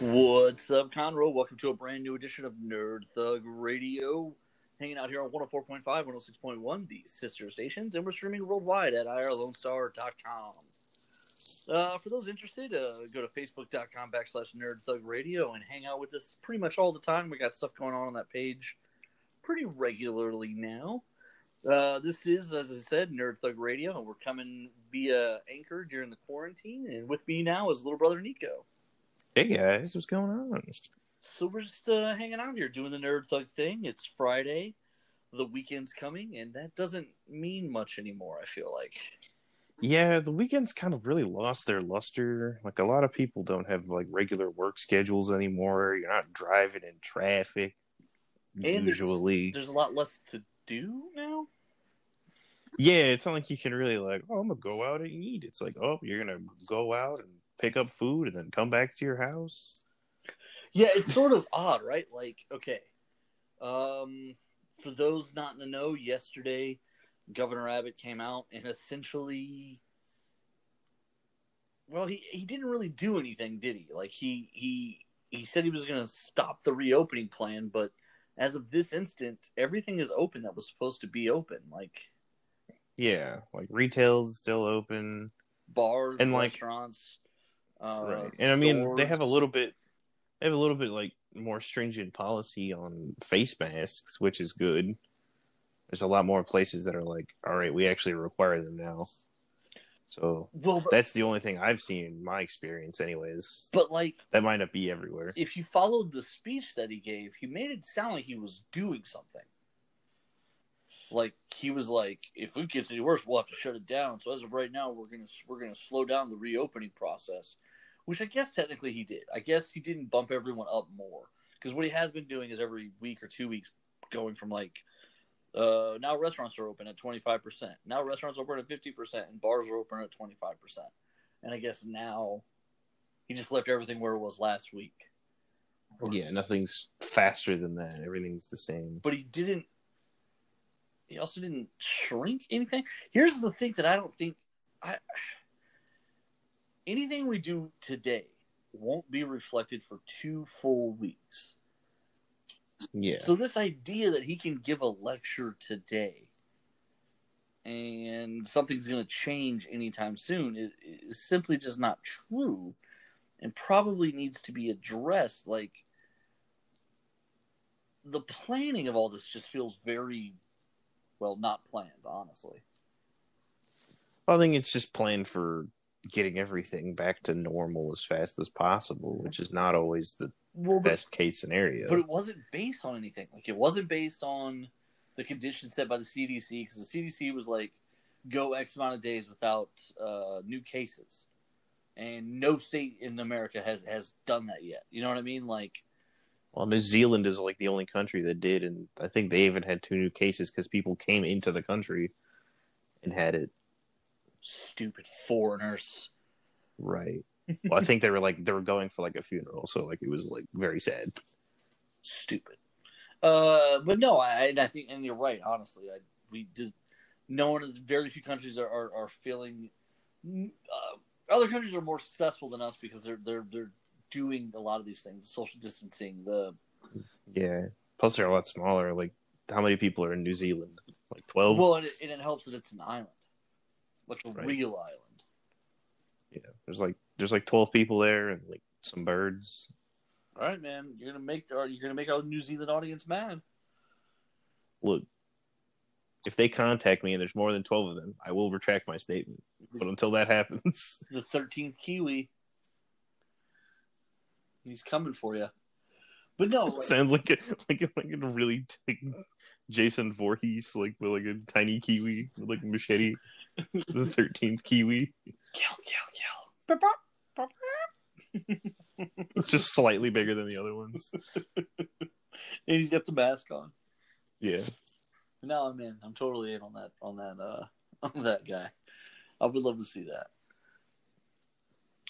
What's up, Conroe? Welcome to a brand new edition of Nerd Thug Radio. Hanging out here on 104.5, 106.1, the sister stations, and we're streaming worldwide at irlonestar.com. Uh, for those interested, uh, go to facebook.com backslash Nerd Thug Radio and hang out with us pretty much all the time. We got stuff going on on that page pretty regularly now. Uh, this is, as I said, Nerd Thug Radio, and we're coming via Anchor during the quarantine. And with me now is little brother Nico. Hey guys, what's going on? So we're just uh, hanging out here doing the Nerd Thug thing. It's Friday, the weekend's coming, and that doesn't mean much anymore. I feel like. Yeah, the weekends kind of really lost their luster. Like a lot of people don't have like regular work schedules anymore. You're not driving in traffic. And usually, there's, there's a lot less to do now. Yeah, it's not like you can really like, oh, I'm gonna go out and eat. It's like, oh, you're gonna go out and pick up food and then come back to your house. Yeah, it's sort of odd, right? Like, okay, um, for those not in the know, yesterday Governor Abbott came out and essentially, well, he he didn't really do anything, did he? Like he he he said he was going to stop the reopening plan, but as of this instant, everything is open that was supposed to be open. Like, yeah, like retail's still open, bars, And, like- restaurants. Uh, right? And I mean, they have a little bit, they have a little bit like more stringent policy on face masks, which is good. There's a lot more places that are like, all right, we actually require them now. So Well, but, that's the only thing I've seen in my experience, anyways. but like, That might not be everywhere. if you followed the speech that he gave, he made it sound like he was doing something. Like he was like, if it gets any worse, we'll have to shut it down. So as of right now, we're gonna we're gonna slow down the reopening process, which I guess technically he did. I guess he didn't bump everyone up more because what he has been doing is every week or two weeks going from like, uh, now restaurants are open at twenty five percent. Now restaurants are open at fifty percent, and bars are open at twenty five percent. And I guess now he just left everything where it was last week. Yeah, nothing's faster than that. Everything's the same. but he didn't. He also didn't shrink anything. Here's the thing that I don't think I anything we do today won't be reflected for two full weeks. Yeah. So this idea that he can give a lecture today and something's going to change anytime soon is, is simply just not true and probably needs to be addressed like the planning of all this just feels very well not planned honestly I think it's just planned for getting everything back to normal as fast as possible, which is not always the well but, best case scenario. but it wasn't based on anything like it wasn't based on the conditions set by the cdc because the cdc was like go x amount of days without uh, new cases and no state in america has has done that yet you know what i mean like well, New Zealand is like the only country that did, and I think they even had two new cases because people came into the country and had it. Stupid foreigners Right. Well, I think they were like they were going for like a funeral, so like it was like very sad. stupid. Uh, but no, I I think, and you're right. Honestly, I we did. No one is very few countries are are, are feeling. Uh, other countries are more successful than us because they're they're they're doing a lot of these things, social distancing, the Yeah. Plus, they're a lot smaller. Like, how many people are in New Zealand? Like twelve. well, and it, and it helps that it's an island, like a Right. real island. yeah. There's like there's like twelve people there and like some birds. All right, man, you're gonna make our, you're gonna make our New Zealand audience mad. Look, if they contact me and there's more than twelve of them, I will retract my statement. But until that happens, The thirteenth Kiwi, he's coming for you. But no, like- sounds like a, like a, like a really t- Jason Voorhees, like with like a tiny kiwi with like machete. the thirteenth kiwi. kill, kill, kill. It's just slightly bigger than the other ones. And he's got the mask on. Yeah. No, I'm in. I'm totally in on that. On that. Uh, on that guy. I would love to see that.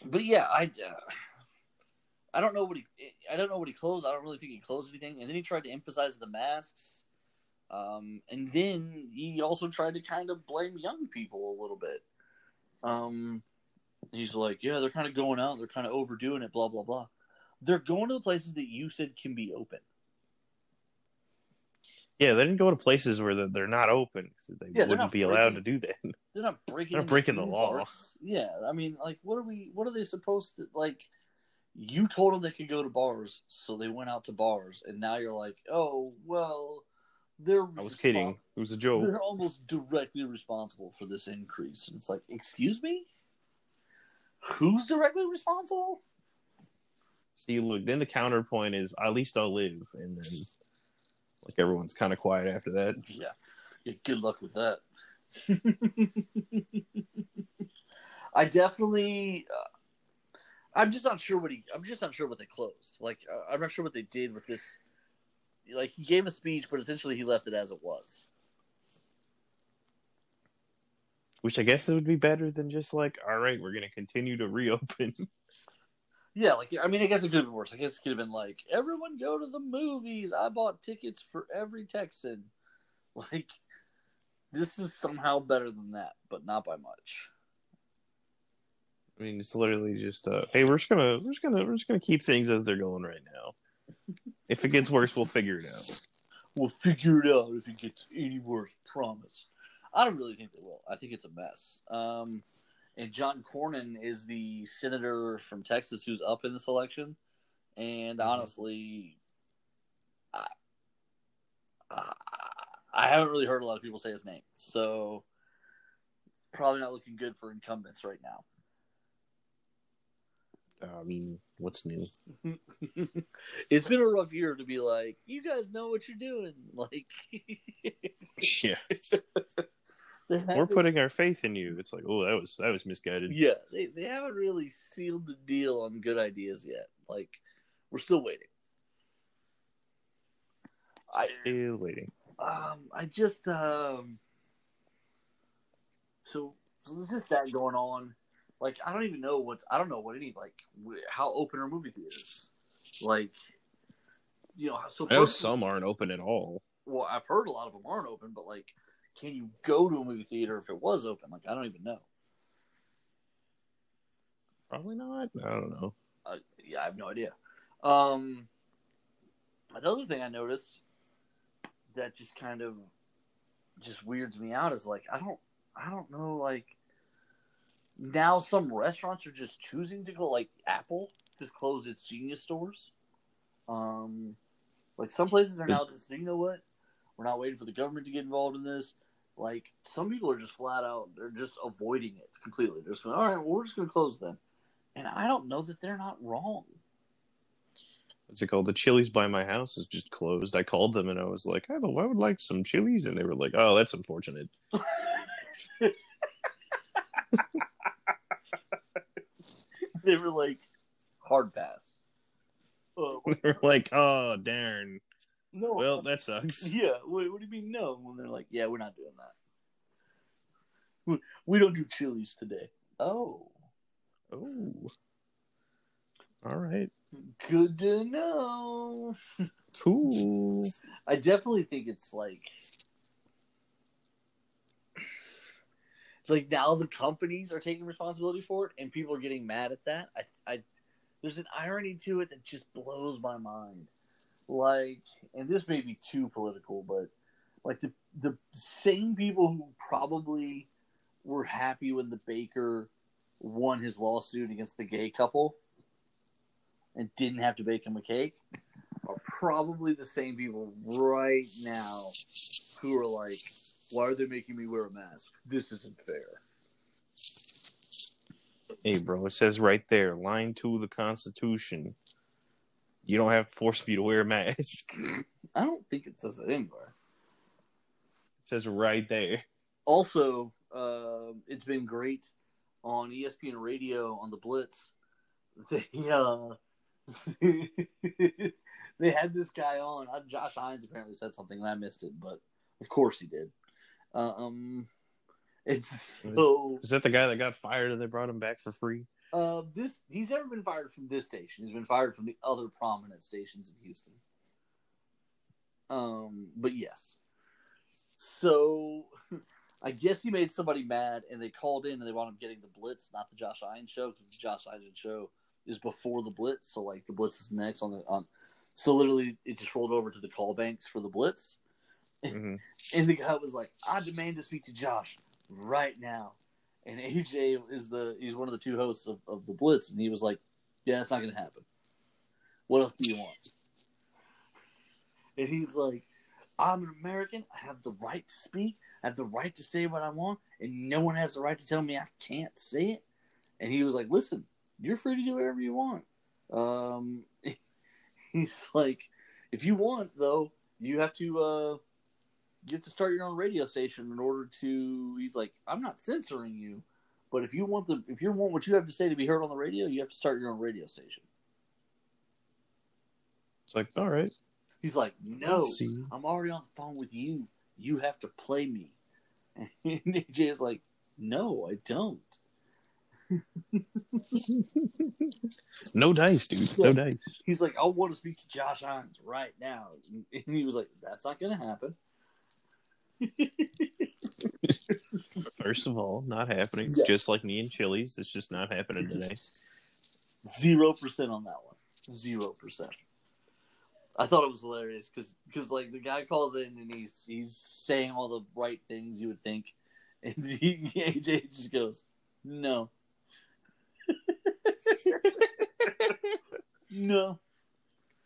But yeah, I. Uh, I don't know what he. I don't know what he closed. I don't really think he closed anything. And then he tried to emphasize the masks. Um, and then he also tried to kind of blame young people a little bit. Um, he's like, yeah, they're kind of going out. They're kind of overdoing it. Blah blah blah. They're going to the places that you said can be open. Yeah, they didn't go to places where they're, not open They they're wouldn't be allowed to do that. They're not breaking. They're breaking the law. Yeah, I mean, like, what are we? What are they supposed to like? You told them they could go to bars, so they went out to bars, and now you're like, oh well, they're. I was kidding. It was a joke. They're almost directly responsible for this increase, and it's like, excuse me, who's directly responsible? See, look, then the counterpoint is at least I'll live, and then like everyone's kind of quiet after that. Yeah, yeah good luck with that. I definitely. Uh, I'm just not sure what he. I'm just not sure what they closed. Like uh, I'm not sure what they did with this. Like he gave a speech, but essentially he left it as it was. Which I guess it would be better than just like, all right, we're gonna continue to reopen. Yeah, like I mean, I guess it could have been worse. I guess it could have been like, everyone go to the movies. I bought tickets for every Texan. Like, this is somehow better than that, but not by much. I mean, it's literally just, uh, hey, we're just gonna, we're just gonna, we're just gonna keep things as they're going right now. If it gets worse, we'll figure it out. We'll figure it out if it gets any worse. Promise. I don't really think they will. I think it's a mess. Um, and John Cornyn is the senator from Texas who's up in this election. And honestly, I, I, I haven't really heard a lot of people say his name. So, probably not looking good for incumbents right now. Uh, I mean, what's new? it's been a rough year to be like, you guys know what you're doing. Like, Yeah, we're putting our faith in you. It's like, oh, that was that was misguided. Yeah, they, they haven't really sealed the deal on good ideas yet. Like, we're still waiting. I Still waiting. um I just um so, so there's just that going on. Like I don't even know what's I don't know what any like how open are movie theaters. Like you know how so I know personally- some aren't open at all. well I've heard a lot of them aren't open, but like can you go to a movie theater if it was open? Like I don't even know. Probably not. I don't know. Uh, yeah, I have no idea. Um, another thing I noticed that just kind of just weirds me out is like I don't I don't know like now some restaurants are just choosing to go like Apple just closed its Genius stores. Um, like some places are now just you know what we're not waiting for the government to get involved in this. Like some people are just flat out they're just avoiding it completely. They're just going all right, well, we're just going to close then. And I don't know that they're not wrong. What's it called? The Chili's by my house is just closed. I called them and I was like, I, I would like some Chili's, and they were like, Oh, that's unfortunate. they were like hard pass. Uh, They're like, Oh, darn. no, Well, that sucks. yeah. What, what do you mean no? When they're like, yeah, we're not doing that. We don't do chilies today. Oh, Oh. All right. good to know. Cool. I definitely think it's like, like now the companies are taking responsibility for it, and people are getting mad at that. I, I, there's an irony to it that just blows my mind. Like, and this may be too political, but like the the same people who probably were happy when the baker won his lawsuit against the gay couple and didn't have to bake him a cake are probably the same people right now who are like, why are they making me wear a mask? This isn't fair. Hey, bro, it says right there, line two of the Constitution. You don't have to force me to wear a mask. I don't think it says that anywhere. It says right there. Also, um it's been great on ESPN Radio on the Blitz. They uh, they had this guy on. Uh, Josh Innes apparently said something and I missed it, but of course he did. Um, it's so. Is that the guy that got fired and they brought him back for free? Uh, this he's never been fired from this station. He's been fired from the other prominent stations in Houston. Um, but yes. So I guess he made somebody mad, and they called in and they wound up getting the Blitz, not the Josh Innes show, because the Josh Innes show is before the Blitz, so like the Blitz is next on the on. So literally, it just rolled over to the call banks for the Blitz, hmm and the guy was like, "I demand to speak to Josh right now." And AJ is the he's one of the two hosts of, of the Blitz, and he was like, "Yeah, it's not going to happen. What else do you want?" And he's like, "I'm an American. I have the right to speak. I have the right to say what I want, and no one has the right to tell me I can't say it." And he was like, "Listen, you're free to do whatever you want." Um, he's like, "If you want, though, you have to." Uh, you have to start your own radio station in order to he's like i'm not censoring you but if you want the if you want what you have to say to be heard on the radio you have to start your own radio station. It's like, all right, he's like no i'm already on the phone with you. You have to play me. And aj is like no i don't. No dice, dude. No dice. he's like i want to speak to Josh Innes right now. And he was like that's not gonna happen First of all, not happening. Yeah. Just like me and Chili's, it's just not happening today. Zero percent on that one. Zero percent. I thought it was hilarious because like the guy calls in and he's he's saying all the right things you would think, and he, AJ just goes, "No, no."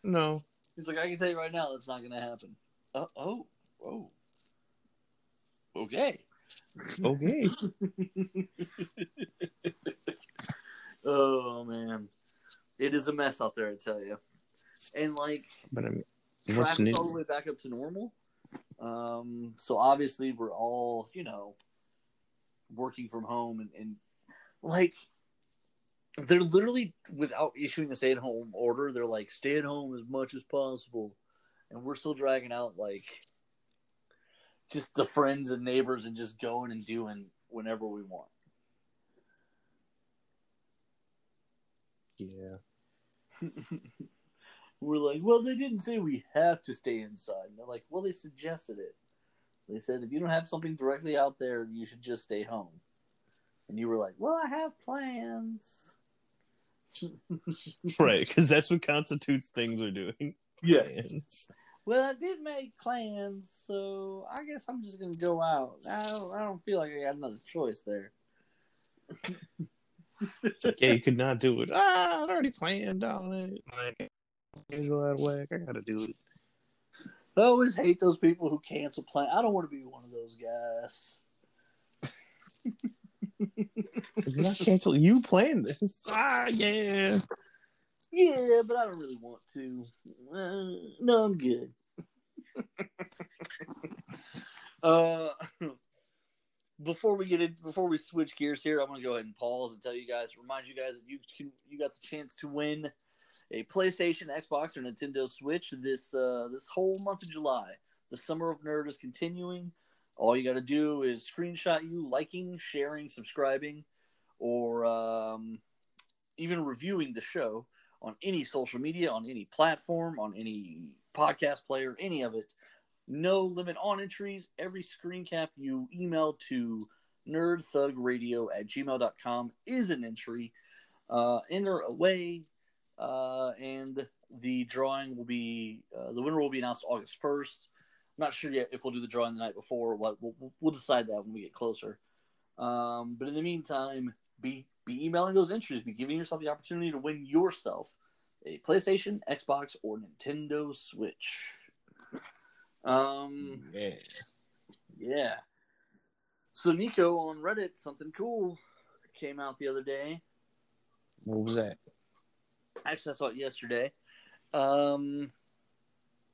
No. He's like, "I can tell you right now, that's not going to happen." Uh, oh, oh, okay. Okay. oh man, it is a mess out there, I tell you. And like, But I'm, what's new? all the way back up to normal. Um, so obviously we're all, you know, working from home and, and like they're literally without issuing a stay at home order, they're like stay at home as much as possible. And we're still dragging out like just the friends and neighbors and just going and doing whenever we want. Yeah. We're like, well, they didn't say we have to stay inside. And they're like, well, they suggested it. They said if you don't have something directly out there, you should just stay home. And you were like, well, I have plans. Right, because that's what constitutes things we're doing. Plans. Well, I did make plans, so I guess I'm just gonna go out. I don't, I don't feel like I got another choice there. It's like, yeah, you could not do it. Ah, I already planned on it. Like, schedule out of whack. I gotta do it. I always hate those people who cancel plans. I don't want to be one of those guys. Like, not cancel. You planned this. Ah, yeah. Yeah, but I don't really want to. Uh, no, I'm good. uh, before we get in, before we switch gears here, I'm going to go ahead and pause and tell you guys, remind you guys that you can, you got the chance to win a PlayStation, Xbox, or Nintendo Switch this uh, this whole month of July. The summer of nerd is continuing. All you got to do is screenshot you liking, sharing, subscribing, or um, even reviewing the show on any social media, on any platform, on any podcast player, any of it. No limit on entries. Every screen cap you email to nerdthugradio at gmail.com is an entry. Uh, enter away, uh, and the drawing will be, uh, the winner will be announced August 1st. I'm not sure yet if we'll do the drawing the night before or what. We'll, we'll- we'll decide that when we get closer. Um, but in the meantime, be be emailing those entries, be giving yourself the opportunity to win yourself a PlayStation, Xbox, or Nintendo Switch. Um, Yeah. yeah. So Nico on Reddit, something cool came out the other day. What was that? Actually, I saw it yesterday. Um,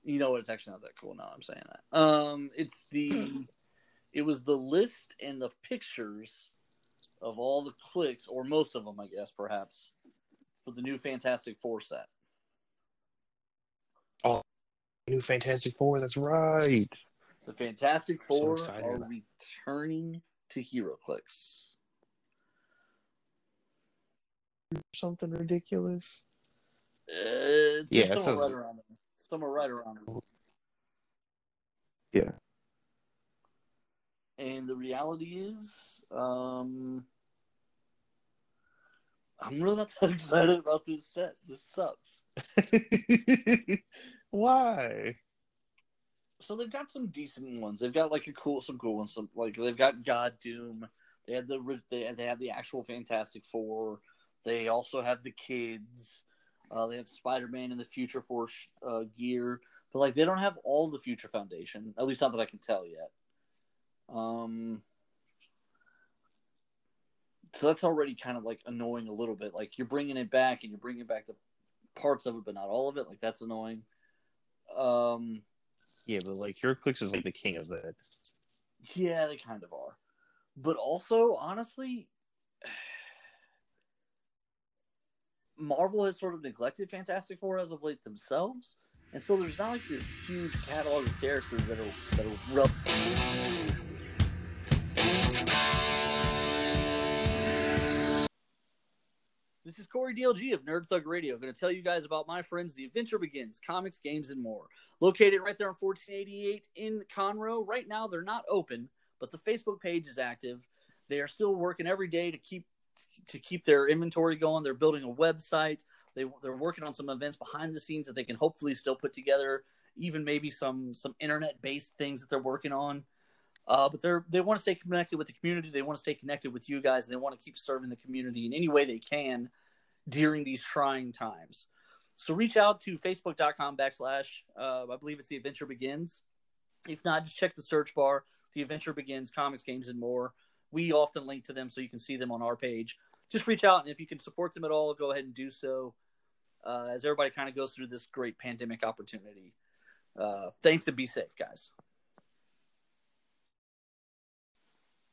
you know what? It's actually not that cool now. I'm saying that. Um, it's the, it was the list and the pictures of all the clicks, or most of them, I guess, perhaps, for the new Fantastic Four set. Oh, new Fantastic Four. That's right. The Fantastic Four excited. are returning to HeroClix. Something ridiculous. Uh, Yeah, somewhere it sounds- right around there. Somewhere right around there. Yeah. And the reality is, um, I'm really not that excited about this set. This sucks. Why? So they've got some decent ones. They've got like a cool, some cool ones. Some like they've got God Doom. They had the they they have the actual Fantastic Four. They also have the kids. Uh, they have Spider Man in the Future Force uh, gear, but like they don't have all the Future Foundation. At least not that I can tell yet. Um, so that's already kind of like annoying a little bit. Like you're bringing it back and you're bringing back the parts of it, but not all of it. Like that's annoying. Um, Yeah, but like HeroClix is like the king of that. yeah, they kind of are. But also, honestly, Marvel has sort of neglected Fantastic Four as of late themselves, and so there's not like this huge catalog of characters that are that are. Rel- Corey DLG of Nerd Thug Radio. going to tell you guys about my friends, The Adventure Begins, comics, games, and more. Located right there on 1488 in Conroe. Right now, they're not open, but the Facebook page is active. They are still working every day to keep to keep their inventory going. They're building a website. They they're working on some events behind the scenes that they can hopefully still put together. Even maybe some some internet based things that they're working on. Uh, but they're they want to stay connected with the community. They want to stay connected with you guys, and they want to keep serving the community in any way they can during these trying times. So reach out to facebook.com backslash uh, I believe it's the adventure begins. If not, just check the search bar. The adventure begins, comics, games, and more. We often link to them so you can see them on our page. Just reach out, and if you can support them at all, go ahead and do so. Uh, as everybody kind of goes through this great pandemic opportunity. Uh, thanks and be safe, guys.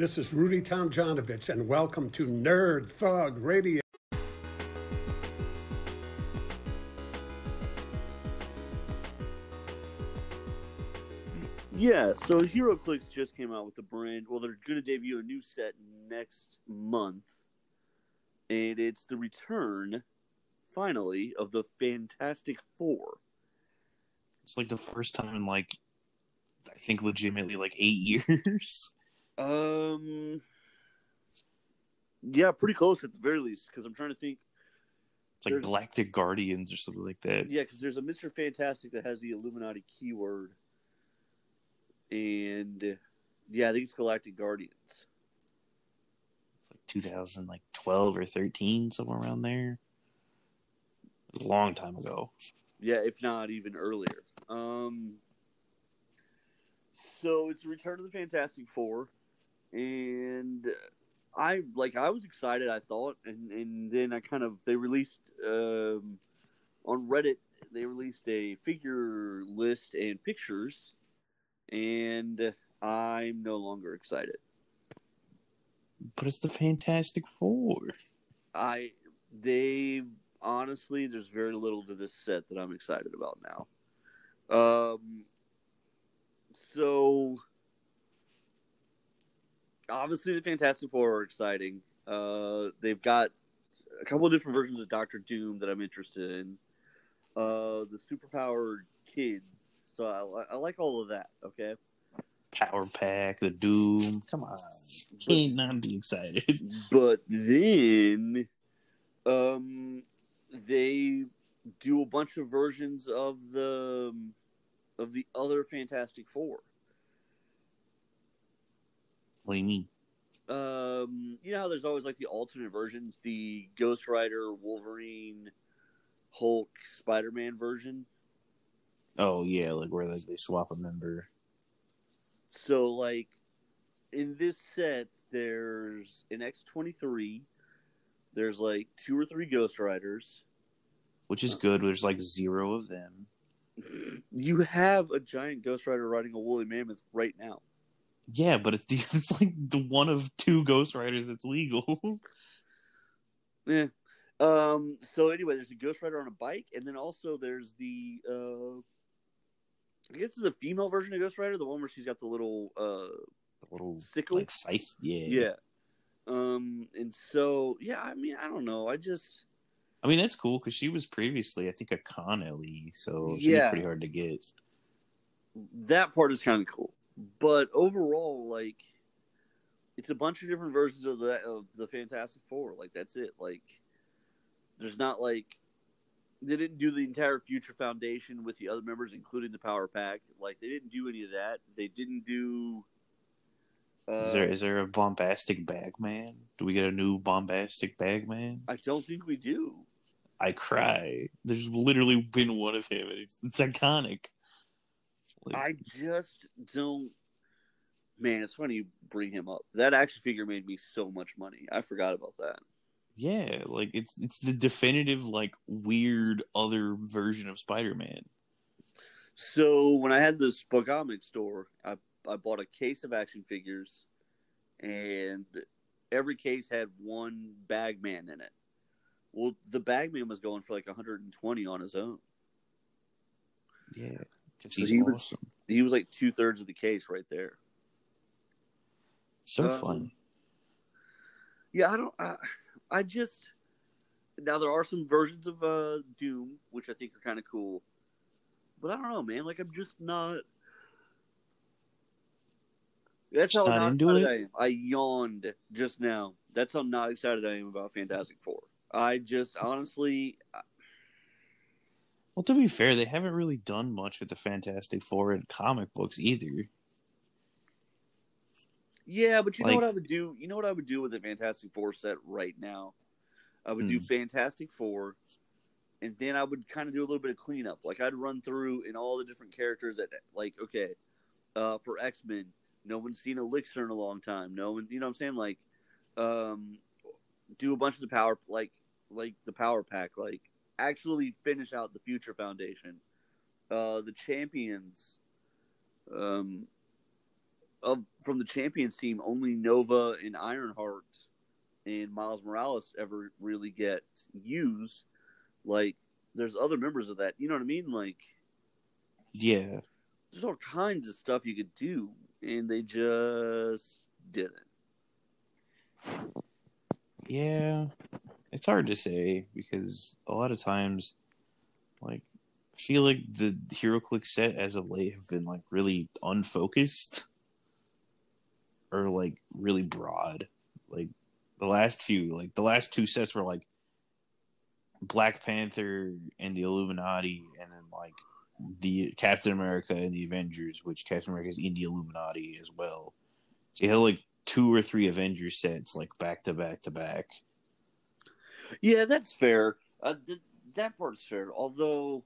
This is Rudy Tomjanovich, and welcome to Nerd Thug Radio. Yeah, so HeroClix just came out with a brand. Well, they're going to debut a new set next month, and it's the return, finally, of the Fantastic Four. It's like the first time in like I think legitimately like eight years. Um, yeah, pretty close at the very least. Because I'm trying to think. It's like There's- Galactic Guardians or something like that. Yeah, because there's a Mister Fantastic that has the Illuminati keyword, and yeah, I think it's Galactic Guardians. It's like 2012 or 13, somewhere around there. A long time ago. Yeah, if not even earlier. Um, so it's Return of the Fantastic Four, and I like I was excited. I thought, and and then I kind of they released um, on Reddit. They released a figure list and pictures, and I'm no longer excited. But it's the Fantastic Four. I they honestly, there's very little to this set that I'm excited about now. Um, so obviously the Fantastic Four are exciting. Uh, they've got a couple of different versions of Doctor Doom that I'm interested in. Uh, the superpowered kids. So I, I like all of that. Okay, Power Pack, the Doom. Come on. Can't not be excited. but then um they do a bunch of versions of the of the other fantastic four What do you mean? um, you know how there's always like the alternate versions, the Ghost Rider, Wolverine, Hulk, Spider Man version. Oh yeah, like where like they swap a member. So like in this set, there's an X twenty three. There's like two or three Ghost Riders. Which is good. There's like zero of them. You have a giant Ghost Rider riding a woolly mammoth right now. Yeah, but it's the, it's like the one of two Ghost Riders that's legal. Yeah. Um. So anyway, there's a Ghost Rider on a bike, and then also there's the uh, I guess it's a female version of Ghost Rider, the one where she's got the little uh the little sickle. like scythe. Yeah. yeah. Um. And so yeah, I mean, I don't know. I just I mean that's cool because she was previously I think a con Ellie, so she'd Yeah. pretty hard to get. that part is kind of cool, but overall, like, it's a bunch of different versions of the of the Fantastic Four. Like that's it. Like, there's not like they didn't do the entire Future Foundation with the other members, including the Power Pack. Like they didn't do any of that. They didn't do. Uh, Is there is there a bombastic Bagman? Do we get a new bombastic Bagman? I don't think we do. I cry. There's literally been one of him, and it's, it's iconic. Like, I just don't. Man, it's funny you bring him up. That action figure made me so much money. I forgot about that. yeah, like it's it's the definitive like weird other version of Spider-Man. So when I had this Spogomic store, I I bought a case of action figures, and every case had one Bagman in it. Well, the Bagman was going for like 120 on his own. Yeah, So he was- awesome. He was like two thirds of the case right there. So Um, fun. Yeah, I don't. I, I just now there are some versions of uh, Doom which I think are kind of cool, but I don't know, man. Like I'm just not. That's how not not excited? I am. I yawned just now. That's how not excited I am about Fantastic Four. I just honestly, Well, to be fair, they haven't really done much with the Fantastic Four in comic books either. yeah, but you know what I would do? You know what I would do with the Fantastic Four set right now? I would do Hmm. Fantastic Four, and then I would kind of do a little bit of cleanup. Like I'd run through in all the different characters that, like, okay, uh, for X Men, no one's seen Elixir in a long time. No one, you know, what I'm saying, like, um, do a bunch of the power, like, like the Power Pack, like, actually finish out the Future Foundation, uh, the champions, um, of from the champions team, only Nova and Ironheart and Miles Morales ever really get used. Like, there's other members of that. You know what I mean? Like, Yeah, there's all kinds of stuff you could do, and they just didn't. yeah. It's hard to say because a lot of times, like, I feel like the HeroClix set as of late have been like really unfocused or like really broad. Like the last few, like the last two sets were like Black Panther and the Illuminati, and then like the Captain America and the Avengers, which Captain America is in the Illuminati as well. So you had like two or three Avengers sets like back to back to back. Yeah, that's fair. Uh, th- that part's fair. Although,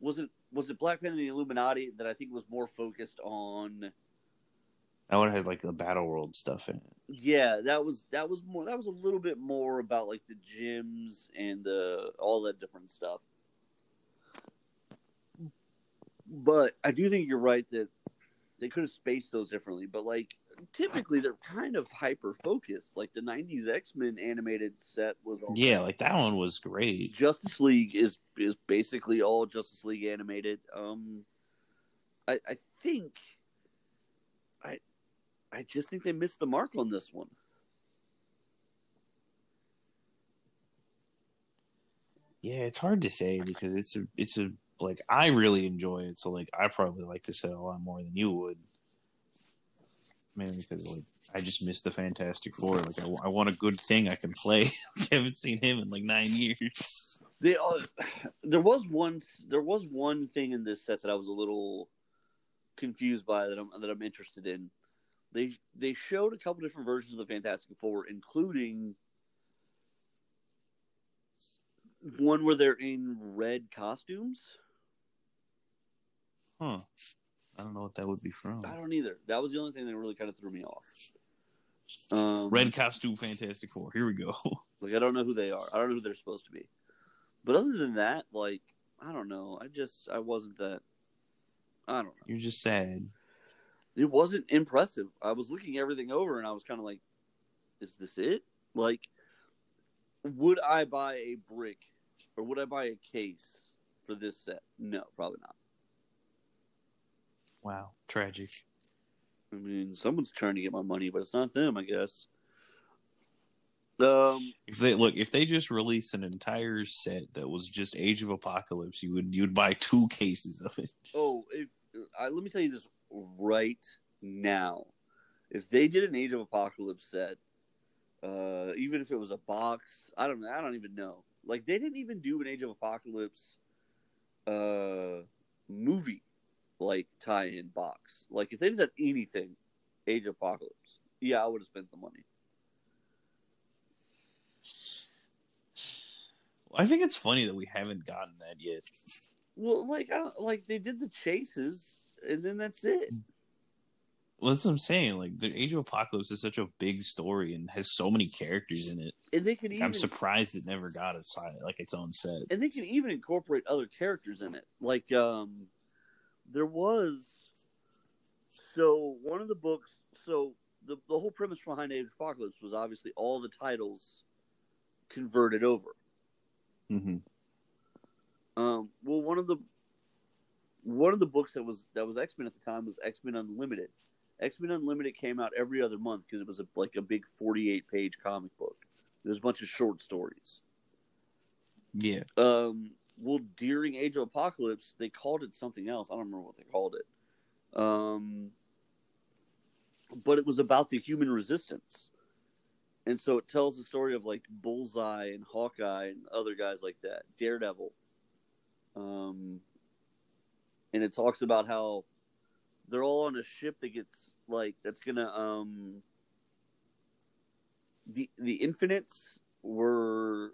was it was it Black Panther and the Illuminati that I think was more focused on? That one had like the Battle World stuff in it. Yeah, that was that was more that was a little bit more about like the gyms and the all that different stuff. But I do think you're right that they could have spaced those differently. But like typically they're kind of hyper focused. Like the '90s X Men animated set was all Yeah, like that one was great. Justice League is is basically all Justice League animated. Um, I I think I I just think they missed the mark on this one. Yeah, it's hard to say because it's a it's a like I really enjoy it, so like I probably like this set a lot more than you would. Mainly because like I just missed the Fantastic Four. Like I, I want a good thing I can play. I haven't seen him in like nine years. They all, there was one there was one thing in this set that I was a little confused by that I'm that I'm interested in. they they showed a couple different versions of the Fantastic Four, including one where they're in red costumes. Huh. I don't know what that would be from. I don't either. That was the only thing that really kind of threw me off. Um, Red costume Fantastic Four. Here we go. Like I don't know who they are. I don't know who they're supposed to be. But other than that, like I don't know. I just I wasn't that. I don't know. You're just sad. It wasn't impressive. I was looking everything over and I was kind of like, "Is this it?" Like, would I buy a brick or would I buy a case for this set? No, probably not. Wow. Tragic. I mean, someone's trying to get my money, but it's not them, I guess. Um, If they look, if they just released an entire set that was just Age of Apocalypse, you would you'd buy two cases of it. Oh, if I, let me tell you this right now, if they did an Age of Apocalypse set, uh, even if it was a box, I don't, I don't even know. Like they didn't even do an Age of Apocalypse, uh, movie, like tie-in box. Like if they did anything, Age of Apocalypse, yeah, I would have spent the money. I think it's funny that we haven't gotten that yet. Well, like, I don't, like they did the chases, and then that's it. Well, that's what I'm saying. Like the Age of Apocalypse is such a big story and has so many characters in it. And they can even I'm surprised it never got its like its own set. and they can even incorporate other characters in it. Like um there was so one of the books so the the whole premise behind Age of Apocalypse was obviously all the titles converted over. hmm Um well one of the one of the books that was that was X Men at the time was X Men Unlimited. X Men Unlimited came out every other month because it was a, like a big forty eight page comic book. There's a bunch of short stories. Yeah. Um, well, during Age of Apocalypse, they called it something else. I don't remember what they called it. Um, but it was about the human resistance, and so it tells the story of like Bullseye and Hawkeye and other guys like that, Daredevil. Um, and it talks about how they're all on a ship that gets like that's gonna um the the infinites were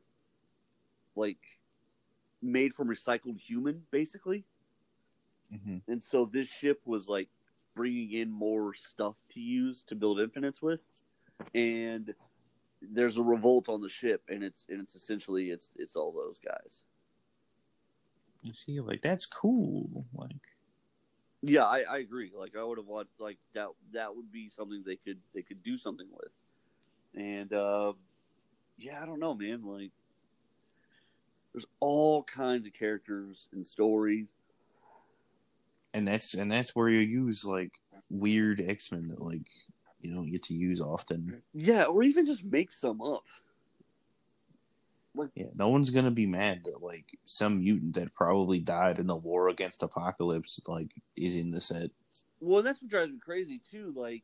like made from recycled human basically. Hmm and so this ship was like bringing in more stuff to use to build infinites with. And there's a revolt on the ship and it's and it's essentially it's it's all those guys. You see, like that's cool. Like, yeah i i agree. Like i would have watched like that that would be something they could they could do something with. And uh yeah i don't know man. Like there's all kinds of characters and stories and that's and that's where you use like weird X Men that like you don't get to use often. yeah or even just make some up Yeah, no one's gonna be mad that like some mutant that probably died in the war against Apocalypse like is in the set. Well, that's what drives me crazy too. Like,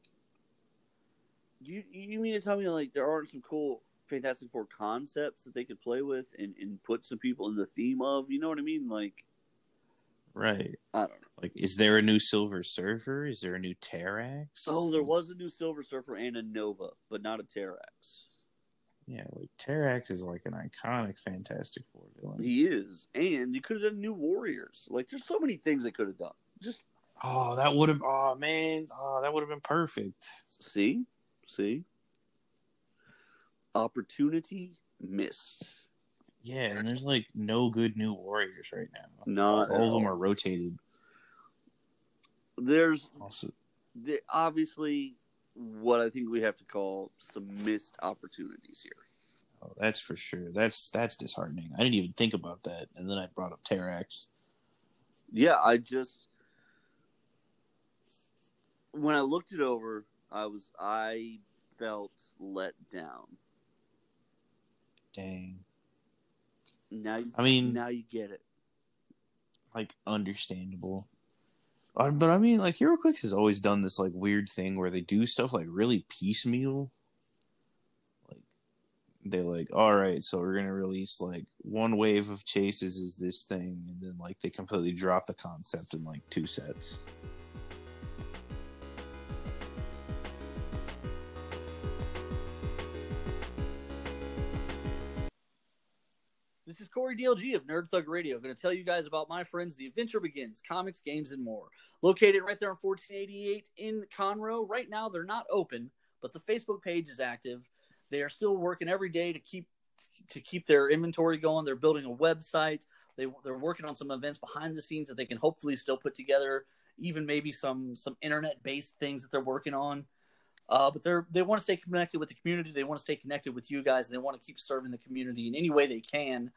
you you mean to tell me like there aren't some cool Fantastic Four concepts that they could play with and, and put some people in the theme of? You know what I mean? Like, Right. I don't know. Like, is there a new Silver Surfer? Is there a new Terrax? Oh, there was a new Silver Surfer and a Nova, but not a Terrax. Yeah, like Terrax is like an iconic Fantastic Four villain. He is, and you could have done New Warriors. Like, there's so many things they could have done. Just Oh, that would have. Oh man, oh that would have been perfect. see, see, opportunity missed. Yeah, and there's like no good new Warriors right now. Not all of them are rotated. There's Also, the, obviously what I think we have to call some missed opportunities here. oh, that's for sure. That's that's disheartening. I didn't even think about that, and then I brought up Terrax. Yeah, I just when I looked it over, I was I felt let down. Dang, Now you, I mean- now you get it. like understandable. Uh, but I mean, like HeroClix has always done this like weird thing where they do stuff like really piecemeal. Like they're like, all right, so we're gonna release like one wave of chases is this thing, and then like they completely drop the concept in like two sets. DLG of Nerd Thug Radio. Going to tell you guys about my friends, The Adventure Begins, comics, games, and more. Located right there on 1488 in Conroe. Right now, they're not open, but the Facebook page is active. They are still working every day to keep to keep their inventory going. They're building a website. They they're working on some events behind the scenes that they can hopefully still put together. Even maybe some some internet based things that they're working on. Uh, but they're they want to stay connected with the community. They want to stay connected with you guys, and they want to keep serving the community in any way they can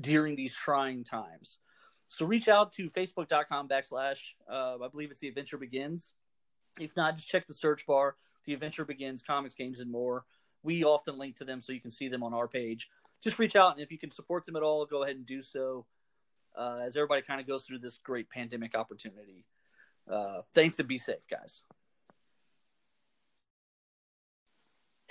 during these trying times. So reach out to facebook.com backslash uh, I believe it's the adventure begins. If not, just check the search bar. The adventure begins, comics, games, and more. We often link to them so you can see them on our page. Just reach out, and if you can support them at all, go ahead and do so. Uh, as everybody kind of goes through this great pandemic opportunity. Uh, thanks and be safe, guys.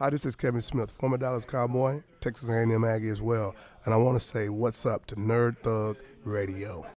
Hi, this is Kevin Smith, former Dallas Cowboy, Texas A&M Aggie as well, and I want to say what's up to Nerd Thug Radio.